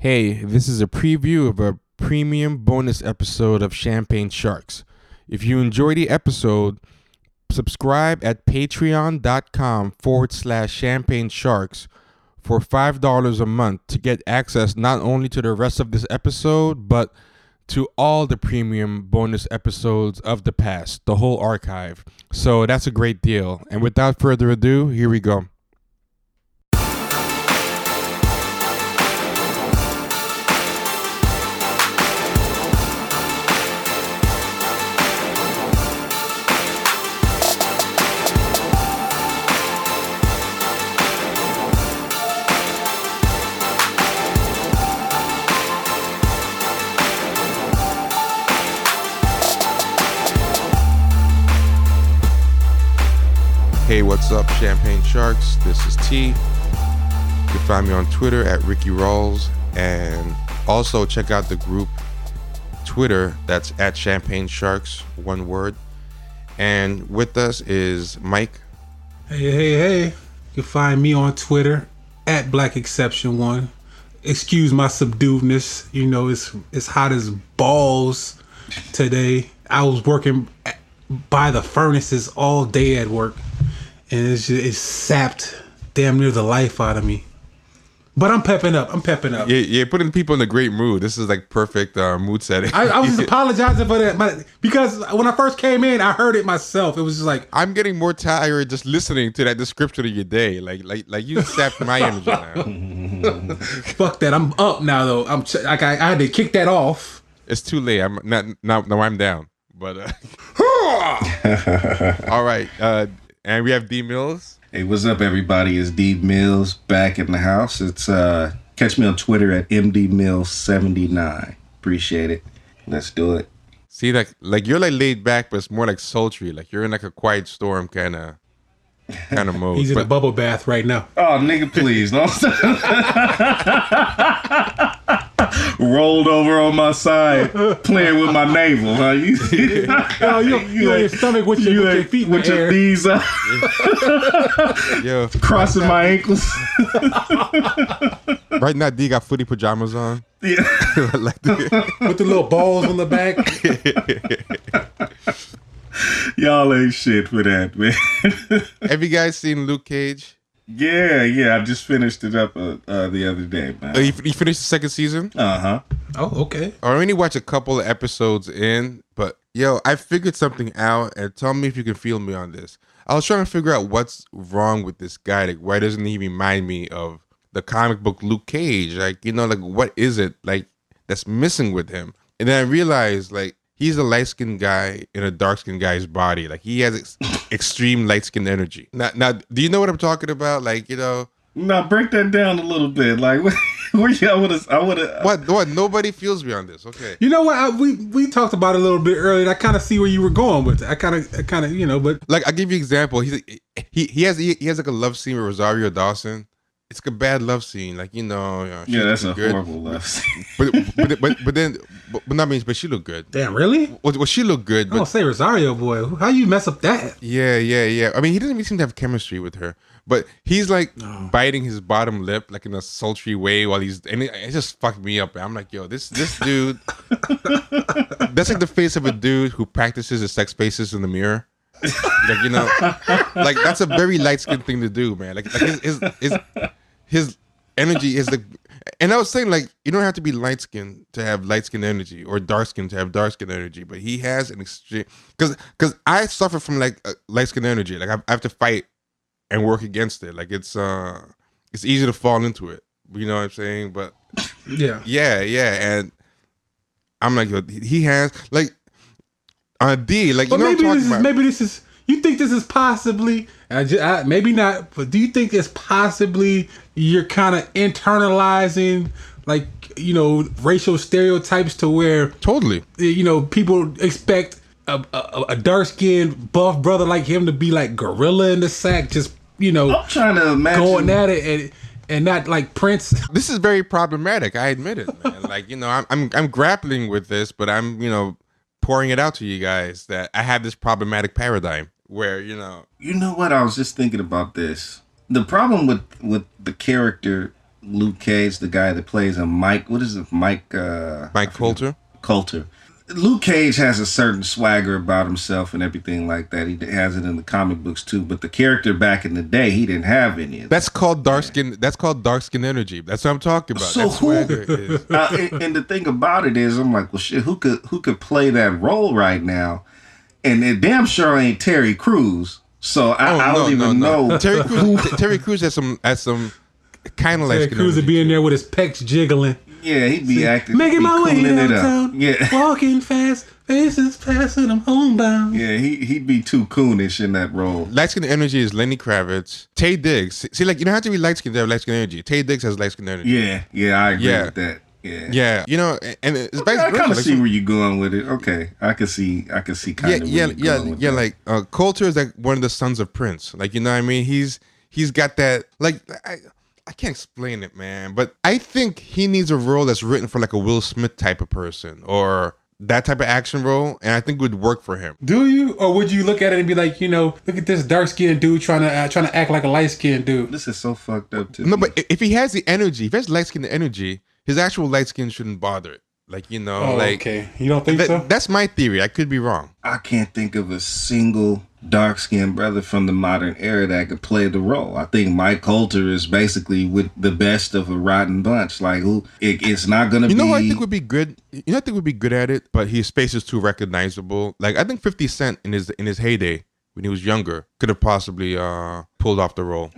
Hey, this is a preview of a premium bonus episode of Champagne Sharks. If you enjoy the episode, subscribe at patreon.com forward slash champagne sharks for $5 a month to get access not only to the rest of this episode, but to all the premium bonus episodes of the past, the whole archive. So that's a great deal. And without further ado, here we go. What's up, Champagne Sharks? This is T. You can find me on Twitter at Ricky Rawls, and also check out the group Twitter that's at Champagne Sharks, one word. And with us is Mike. Hey, hey, hey. You can find me on Twitter at Black Exception One. Excuse my subduedness. You know, it's it's hot as balls today. I was working by the furnaces all day at work, and it's just, it's sapped damn near the life out of me. But I'm pepping up. I'm pepping up. Yeah, yeah, putting people in a great mood. This is like perfect uh, mood setting. I, I was just apologizing for that, but because when I first came in, I heard it myself. It was just like, I'm getting more tired just listening to that description of your day. Like, like, like you sapped my energy now. fuck that. I'm up now though. I'm ch- like I, I had to kick that off. It's too late. I'm not. Now, now I'm down. But uh, all right, uh, and we have D Mills. Hey, what's up, everybody? It's D Mills back in the house. It's uh, catch me on Twitter at mdmills79. Appreciate it. Let's do it. See, like, like you're like laid back, but it's more like sultry. Like you're in like a quiet storm kind of, kind of mode. He's in But- a bubble bath right now. Oh, nigga, please don't. Rolled over on my side, playing with my navel, huh? You, Oh, you, you on your stomach with your, you with your feet with your air. knees up, Yo, crossing my ankles. right now D got footy pajamas on. Yeah. like the, with the little balls on the back. Y'all ain't shit for that, man. have you guys seen Luke Cage? Yeah, yeah. I just finished it up uh, uh, the other day, Uh, man. you, you finished the second season. Uh huh. Oh, okay. I only watched a couple of episodes in, but yo, I figured something out, and tell me if you can feel me on this. I was trying to figure out what's wrong with this guy. Like, why doesn't he remind me of the comic book Luke Cage? Like, you know, like what is it like that's missing with him? And then I realized, like, he's a light skinned guy in a dark skinned guy's body. Like, he has ex- extreme light skinned energy. Now, now, do you know what I'm talking about? Like, you know, Now break that down a little bit. Like, where you? I would have. I would have. Uh, what? What? Nobody feels me on this. Okay. You know what? I, we we talked about it a little bit earlier. I kind of see where you were going with it. I kind of, I kind of, you know, but like I'll give you an example. He's he he has he, he has like a love scene with Rosario Dawson. It's a bad love scene, like you know. Uh, you know, Yeah, that's a good. horrible love scene. But but but but then but, but not means but she looked good. damn, really? Well, well she looked good, I don't but say Rosario boy. How you mess up that? yeah, yeah, yeah. I mean, he doesn't even seem to have chemistry with her. But he's like Oh. biting his bottom lip like in a sultry way while he's and it, it just fucked me up. I'm like, yo, this this dude. that's like the face of a dude who practices his sex faces in the mirror. like you know, like that's a very light skinned thing to do, man. Like, like his, his his his energy is like, and I was saying like you don't have to be light skinned to have light skinned energy or dark skinned to have dark skinned energy, but he has an extreme because because I suffer from like uh, light skinned energy. Like I, I have to fight and work against it. Like it's uh it's easy to fall into it. You know what I'm saying? But Yeah. yeah, yeah, and I'm like, yo, he has like on a D, like But you know maybe what I'm this is about. maybe this is. You think this is possibly? I ju- I, maybe not. But do you think it's possibly you're kind of internalizing like you know racial stereotypes to where totally. you know people expect a, a, a dark skinned buff brother like him to be like gorilla in the sack, just you know I'm trying to imagine. going at it and and not like Prince. This is very problematic. I admit it, man. like you know, I'm I'm I'm grappling with this, but I'm you know pouring it out to you guys that I have this problematic paradigm where you know You know what? I was just thinking about this. The problem with with the character Luke Cage, the guy that plays him, Mike. What is it, Mike? Uh, Mike Colter. Colter. Luke Cage has a certain swagger about himself and everything like that. He has it in the comic books too. But the character back in the day, he didn't have any of that. That's called dark skin. That's called dark skin energy. That's what I'm talking about. So who- swagger is. uh, and, and the thing about it is, I'm like, well, shit, who could who could play that role right now? And it damn sure ain't Terry Crews. So I, Oh, I don't even know. Terry Crews. T- Terry Crews has some has some kind of like Ted Cruz would be in there with his pecs jiggling. Yeah, he'd be acting, Making be my way cooling it up. downtown. Yeah, Walking fast, faces passing, I'm homebound. yeah, he he'd be too coonish in that role. Light skin energy is Lenny Kravitz, Taye Diggs. See, like you don't have to be light skinned to have light skin energy. Taye Diggs has light skin energy. Yeah, yeah, I agree Yeah. with that. Yeah, Yeah, you know, and it's Okay, I basically kind of like, see where you're going with it. Okay, I can see, I can see kind yeah, of yeah, where you're yeah, going with yeah. that. Like uh, Colter is like one of the sons of Prince. Like you know, what I mean, he's he's got that. Like I, I can't explain it, man. But I think he needs a role that's written for like a Will Smith type of person or that type of action role, and I think would work for him. Do you, or would you look at it and be like, you know, look at this dark skinned dude trying to uh, trying to act like a light skinned dude? this is so fucked up too. No, but if he has the energy, if he has light skin energy, his actual light skin shouldn't bother it. Like you know, Oh, like okay, you don't think that- so? that's my theory. I could be wrong. I can't think of a single dark skinned brother from the modern era that could play the role. I think Mike Colter is basically with the best of a rotten bunch. Like who it, it's not gonna You know be who I think would be good? You know, I think would be good at it, but his face is too recognizable. Like I think Fifty Cent in his in his heyday when he was younger could have possibly uh pulled off the role.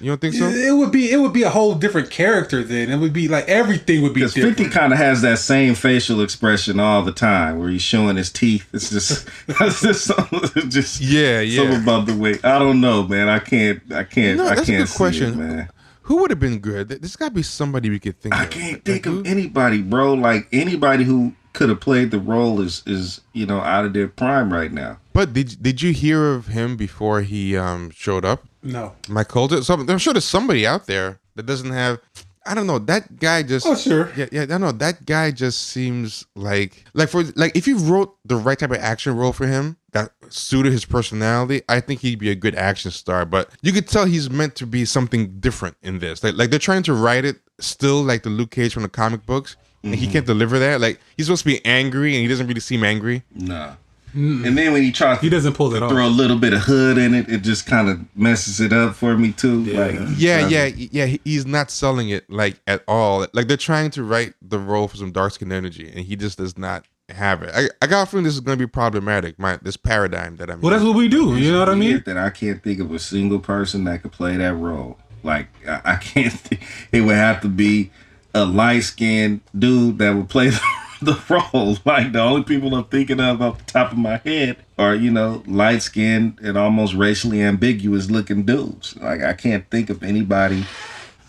You don't think so? It would be it would be a whole different character then. It would be like everything would be because different. 50 kind of has that same facial expression all the time where he's showing his teeth. It's just, it's just, something- just Yeah, yeah. something about the way. I don't know, man. I can't, I can't, No, I that's a can't good question. it, man. Who would have been good? There's got to be somebody we could think of. I of. can't Like, think who- of anybody, bro. Like anybody who could have played the role is, is you know, out of their prime right now. But did did you hear of him before he um showed up? No. Mike Colter. So I'm sure there's somebody out there that doesn't have. I don't know. That guy just. Oh sure. Yeah, yeah, I know. That guy just seems like like for like if you wrote the right type of action role for him that suited his personality, I think he'd be a good action star. But you could tell he's meant to be something different in this. Like like they're trying to write it still like the Luke Cage from the comic books, and he mm-hmm. can't deliver that. Like he's supposed to be angry, and he doesn't really seem angry. Nah. And then when he tries He doesn't pull it throw off. Throw a little bit of hood in it, it just kind of messes it up for me too. Like, Yeah, yeah, yeah. He's not selling it like at all. Like they're trying to write the role for some dark skin energy, and he just does not have it. I, I got a feeling this is going to be problematic. My this paradigm that I'm. Well, that's what we do. You know what I mean? That I can't think of a single person that could play that role. Like I, I can't. Think, it would have to be a light skinned dude that would play the, the role. Like the only people I'm thinking of off the top of my head are you know light skinned and almost racially ambiguous looking dudes. Like I can't think of anybody.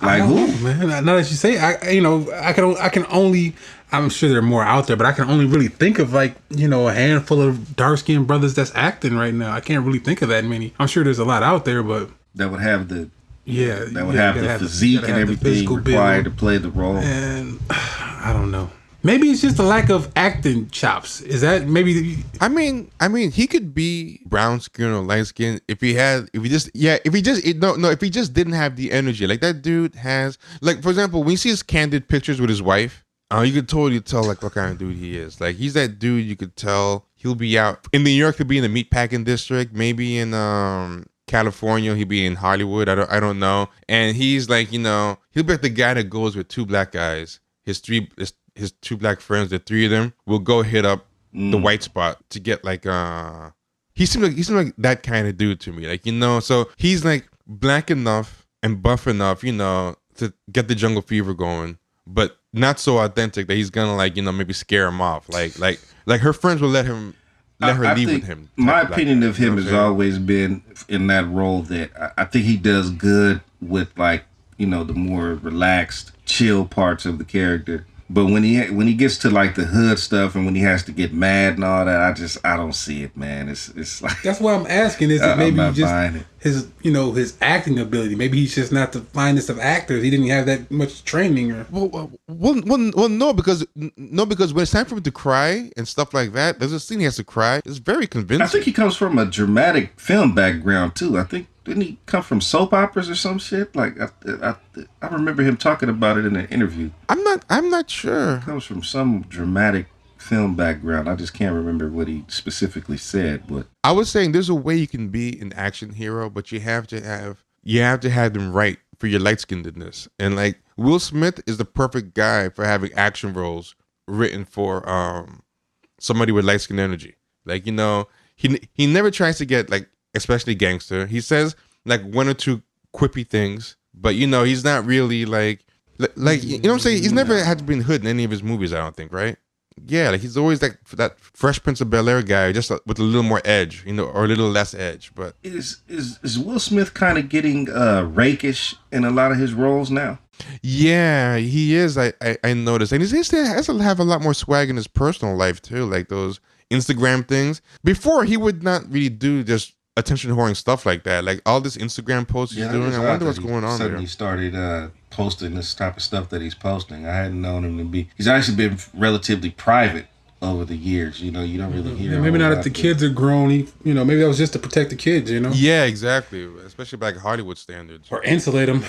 Like who? man? Now that you say, I you know, I can I can only. I'm sure there are more out there, but I can only really think of like you know a handful of dark skinned brothers that's acting right now. I can't really think of that many. I'm sure there's a lot out there, but That would have the yeah, that would yeah, have the gotta physique and everything required build. to play the role. and I don't know. Maybe it's just a lack of acting chops. Is that maybe? I mean, I mean, he could be brown skin or light skin if he had, if he just, yeah, if he just, it, no, no, if he just didn't have the energy like that dude has. Like for example, when you see his candid pictures with his wife, uh, you could totally tell like what kind of dude he is. Like he's that dude you could tell he'll be out in New York. He'll be in the meatpacking district, maybe in um California. He'll be in Hollywood. I don't, I don't know. And he's like, you know, he'll be like the guy that goes with two black guys. His three, his, his two black friends, the three of them will go hit up the white spot to get like uh he seemed like he seemed like that kind of dude to me like you know? So he's like black enough and buff enough you know to get the jungle fever going but not so authentic that he's gonna like you know maybe scare him off. Like like like her friends will let him let her I leave with him My opinion guy, of him has always been in that role that I, I think he does good with like you know the more relaxed, chill parts of the character. But when he when he gets to like the hood stuff and when he has to get mad and all that, I just I don't see it, man. It's it's like That's why I'm asking. Is I- it maybe just it. his you know his acting ability? Maybe he's just not the finest of actors. He didn't have that much training or. Well, well, well, well, well, no, because no, because when it's time for him to cry and stuff like that, there's a scene he has to cry. It's very convincing. I think he comes from a dramatic film background too. I think didn't he come from soap operas or some shit? Like I, I, I remember him talking about it in an interview. I'm not. I'm not sure. Comes from some dramatic film background. I just can't remember what he specifically said, but I was saying there's a way you can be an action hero, but you have to have you have to have them right for your light skinnedness. And like Will Smith is the perfect guy for having action roles written for um somebody with light skin energy. Like, you know, he he never tries to get like especially gangster. He says like one or two quippy things, but you know, he's not really like like you know what I'm saying? He's never had to be in hood in any of his movies, I don't think, right? Yeah, like he's always like that Fresh Prince of Bel Air guy, just with a little more edge, you know, or a little less edge. But is is is Will Smith kind of getting uh rakish in a lot of his roles now? Yeah, he is. I I, I noticed, and he still has to have a lot more swag in his personal life too, like those Instagram things. Before he would not really do just attention whoring stuff like that. Like all this Instagram posts he's doing. I wonder what's going on there. He started uh, posting this type of stuff that he's posting. I hadn't known him to be. He's actually been relatively private over the years. You know, you don't really hear. Yeah, maybe not if the kids are grown. He, you know, maybe that was just to protect the kids. You know. Yeah, exactly. Especially by Hollywood standards. Or insulate them.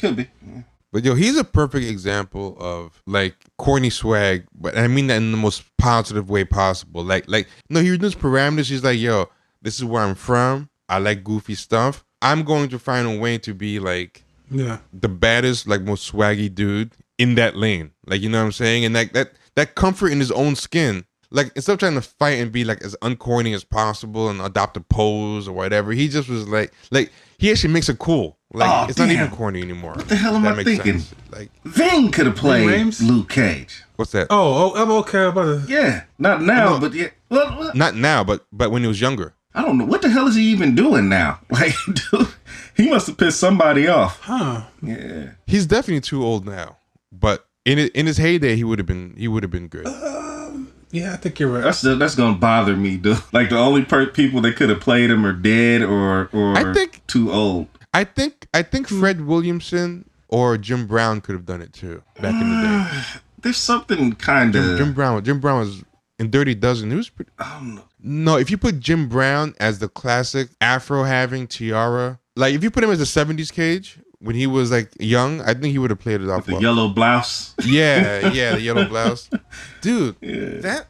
Could be. Yeah. But yo, he's a perfect example of like corny swag, but I mean that in the most positive way possible. Like, like no, he knows parameters. He's like, yo, this is where I'm from. I like goofy stuff. I'm going to find a way to be like yeah the baddest, like most swaggy dude in that lane. Like you know what I'm saying? And like that that comfort in his own skin. Like instead of trying to fight and be like as uncorny as possible and adopt a pose or whatever, he just was like like he actually makes it cool. Like oh, it's damn. not even corny anymore. What the hell am I thinking? Sense. Like Ving could have played Luke Cage. What's that? Oh, oh, I'm okay about it. Yeah, not now, no, but yeah, not now, but but when he was younger. I don't know what the hell is he even doing now. Like, dude, he must have pissed somebody off. Huh? Yeah. He's definitely too old now, but in in his heyday, he would have been he would have been good. Um, yeah, I think you're right. That's that's gonna bother me, dude. Like the only per- people that could have played him are dead or or I think, too old. I think I think hmm. Fred Williamson or Jim Brown could have done it too back in the day. There's something kind of Jim, Jim Brown. Jim Brown was in Dirty Dozen. He was pretty. Um, no, if you put Jim Brown as the classic afro having tiara, like if you put him as a '70s Cage when he was like young, I think he would have played it off. With the well. yellow blouse. Yeah, yeah, the yellow blouse, dude. Yeah. That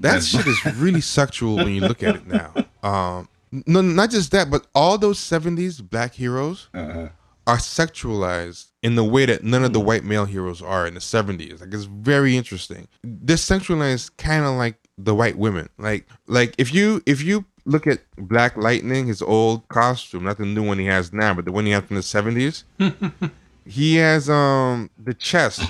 that shit is really sexual when you look at it now. Um, no, not just that, but all those '70s black heroes. Uh-huh are sexualized in the way that none of the white male heroes are in the 70s. Like it's very interesting. They're sexualized kind of like the white women. Like like if you if you look at Black Lightning, his old costume, not the new one he has now, but the one he had from the 70s. he has um the chest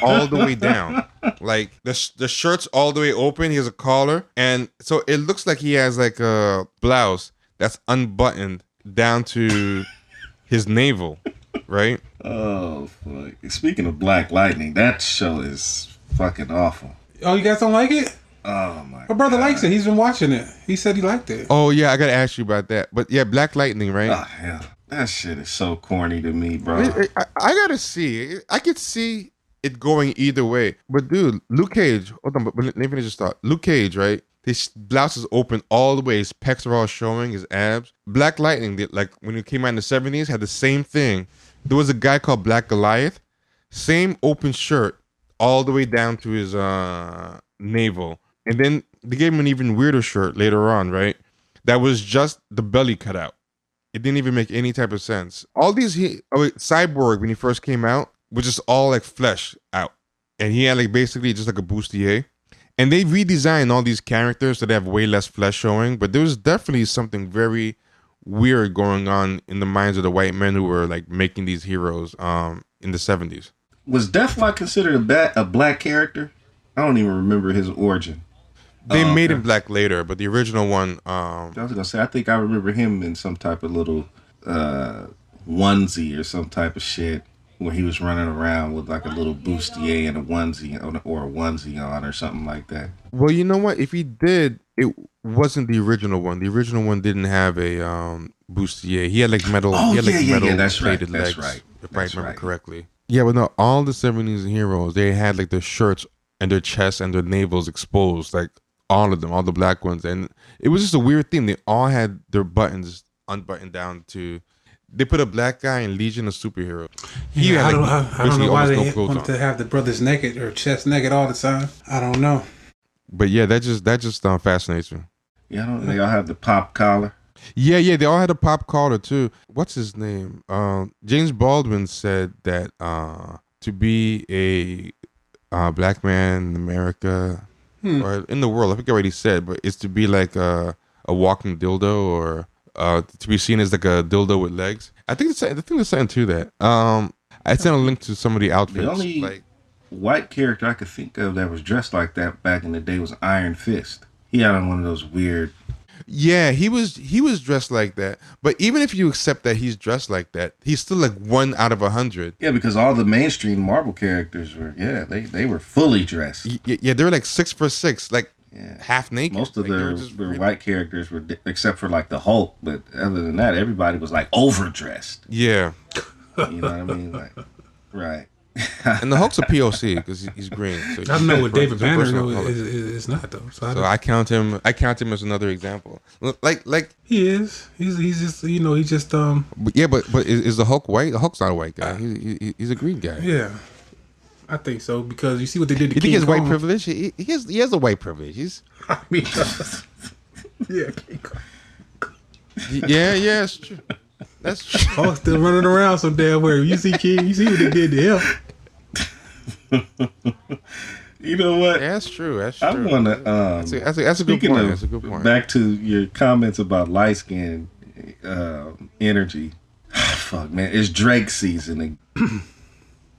all the way down like the the shirt's all the way open he has a collar and so it looks like he has like a blouse that's unbuttoned down to his navel, right? Oh fuck! Speaking of Black Lightning, that show is fucking awful. Oh, you guys don't like it? Oh my! My brother God. likes it. He's been watching it. He said he liked it. Oh yeah, I gotta ask you about that. But yeah, Black Lightning, right? Oh yeah, that shit is so corny to me, bro. I, I, I gotta see. I could see it going either way. But dude, Luke Cage. Hold on, but let me finish this thought. Luke Cage, right? His blouse is open all the way. His pecs are all showing. His abs. Black Lightning, did, like when it came out in the seventies, had the same thing. There was a guy called Black Goliath, same open shirt all the way down to his uh, navel, and then they gave him an even weirder shirt later on, right? That was just the belly cut out. It didn't even make any type of sense. All these he, oh wait, Cyborg when he first came out was just all like flesh out, and he had like basically just like a bustier and they redesigned all these characters so they have way less flesh showing but there was definitely something very weird going on in the minds of the white men who were like making these heroes um in the 70s was Deathlok considered a, bat, a black character i don't even remember his origin they oh, made okay. him black later but the original one um i was gonna say i think i remember him in some type of little uh onesie or some type of shit when he was running around with like a little bustier and a onesie or a onesie on or something like that. Well, you know what? If he did, it wasn't the original one. The original one didn't have a um, bustier. He had like metal. Oh he had, like, yeah, metal yeah, that's right. That's legs, right. If that's I remember right. correctly. Yeah, but no, all the '70s heroes they had like their shirts and their chests and their navels exposed, like all of them, all the black ones, and it was just a weird thing. They all had their buttons unbuttoned down to. They put a black guy in Legion of Superheroes. He Yeah, I don't, like, I, I don't know why they no clothes wanted on. to have the brothers naked or chest naked all the time. I don't know. But yeah, that just that just um, fascinates me. Yeah, I don't, they all have the pop collar. Yeah, yeah, they all had a pop collar too. What's his name? Um, James Baldwin said that uh, to be a uh, black man in America or in the world, I forget what he said, but it's to be like a, a walking dildo or uh, to be seen as like a dildo with legs. I think it's I think there's something to that. Um, I sent a link to some of the outfits. The only- like, White character I could think of that was dressed like that back in the day was Iron Fist. He had on one of those weird. Yeah, he was he was dressed like that. But even if you accept that he's dressed like that, he's still like one out of a hundred. Yeah, because all the mainstream Marvel characters were yeah they they were fully dressed. Y- Yeah, they were like six for six, like Yeah. half naked. Most of Like, they their, were really- white characters were, di- except for like the Hulk, but other than that, everybody was like overdressed. Yeah, You know what I mean? Like, right. And the Hulk's a POC because he's green. So I don't know what David it's Banner is, is, not though. So, I So I count him. I count him as another example. Like, like, he is. He's he's just you know he just um but yeah, but but is, is the Hulk white? The Hulk's not a white guy. He, he, he's a green guy. yeah. I think so because you see what they did to You think King he has white privilege? He, he has. He has a white privilege. He's. I mean, yeah. Yeah, yeah, that's true. That's true. Hulk still running around some damn where. You see King, you see what they did to him. You know what? Yeah, that's true. That's true. I want to. Um, That's a, that's that's a good speaking point. of That's a good point. back to your comments about light skin uh, energy. Fuck man, it's Drake season. um,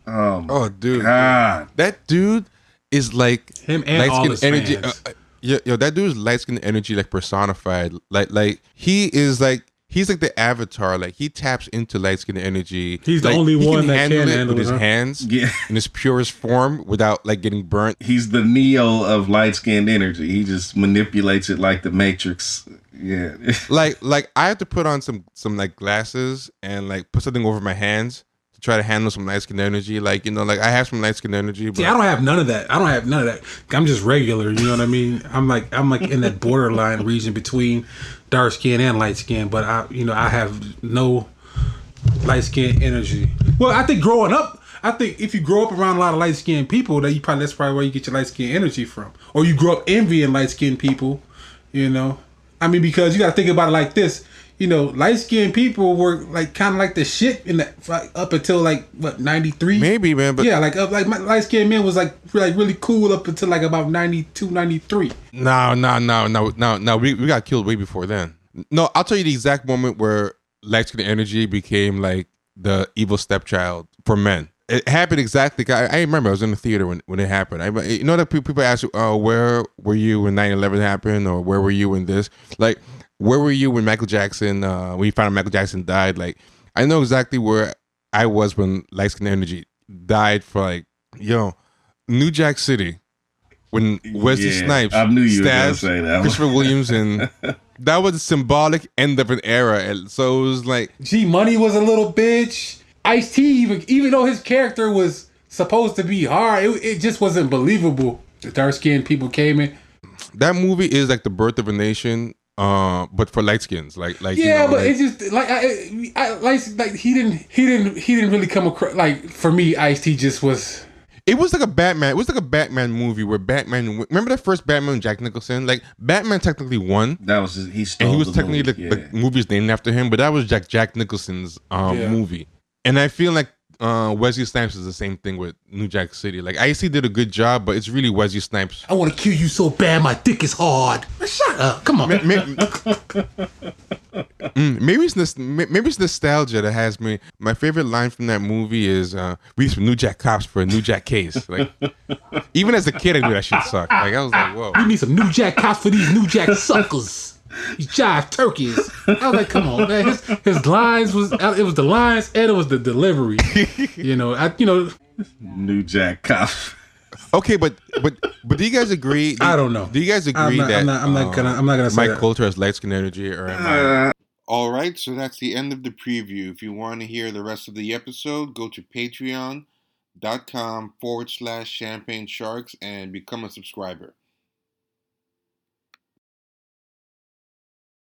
oh, dude, God, that dude is like Him and all light-skinned his energy. fans. Uh, uh, yo, yo, that dude is light skin energy like personified. Like, like he is like he's like the avatar. Like he taps into light skin energy. He's the only one that handle can it handle with it, his hands Yeah. in his purest form without like getting burnt. he's the Neo of light skinned energy. He just manipulates it like the Matrix. Yeah, Like, like I have to put on some some like glasses and like put something over my hands try to handle some light skin energy. Like you know, like I have some light skin energy, but See, I don't have none of that. I don't have none of that. I'm just regular. You know what I mean? I'm like I'm like in that borderline region between dark skin and light skin. But I, you know, I have no light skin energy. Well, I think growing up, I think if you grow up around a lot of light skinned people, that you probably that's probably where you get your light skin energy from. Or you grow up envying light skinned people. You know, I mean, because you got to think about it like this. You know, light skinned people were like kind of like the shit in the up until like what ninety three. maybe man. But Yeah, like uh, like my light skinned man was like like really cool up until like about 92, 93. No, no, no, no, no, no. We, we got killed way before then. No, I'll tell you the exact moment where light skin energy became like the evil stepchild for men. It happened exactly. I, I remember I was in the theater when, when it happened. I, you know that people ask you, "Oh, where were you when 9-11 happened?" or "Where were you when this?" Like, where were you when Michael Jackson? Uh, when you found out Michael Jackson died? Like, I know exactly where I was when light skin energy died. For like, yo, New Jack City when Wesley Yeah, Snipes I knew you were gonna stabbed say that. Christopher Williams, and that was a symbolic end of an era. And so it was like, G Money was a little bitch. Ice T even even though his character was supposed to be hard, it, it just wasn't believable. The dark skinned people came in. that movie is like the birth of a nation, uh, but for light skins. Like, like you Yeah, know, but like- it's just like I, I like like he didn't he didn't he didn't really come across like for me Ice T just was It was like a Batman. It was like a Batman movie where Batman. Remember that first Batman, Jack Nicholson? Like Batman technically won, that was his, he stole and he was the technically movie, the, yeah. the movie's named after him. But that was Jack Jack Nicholson's um, Yeah. movie, and I feel like uh, Wesley Snipes is the same thing with New Jack City. Like Ice T did a good job, but it's really Wesley Snipes. I want to kill you so bad my dick is hard. Shut up. Come on. May- may- Mm, maybe it's maybe it's nostalgia that has me. My favorite line from that movie is uh, "We some New Jack cops for a New Jack case." Like, even as a kid, I knew that shit sucked. Like, I was like, "Whoa." We need some New Jack cops for these New Jack suckers. These jive turkeys. I was like, come on, man. His, his lines was it was the lines and it was the delivery. You know, I you know New Jack Cop. Okay, but but but do you guys agree? I don't know. Do you guys agree I'm not, that I'm not, I'm not gonna I'm not gonna say Mike that. Colter has light skin energy, or am I? Uh, All right, so that's the end of the preview. If you want to hear the rest of the episode, go to patreon.com forward slash champagne sharks and become a subscriber.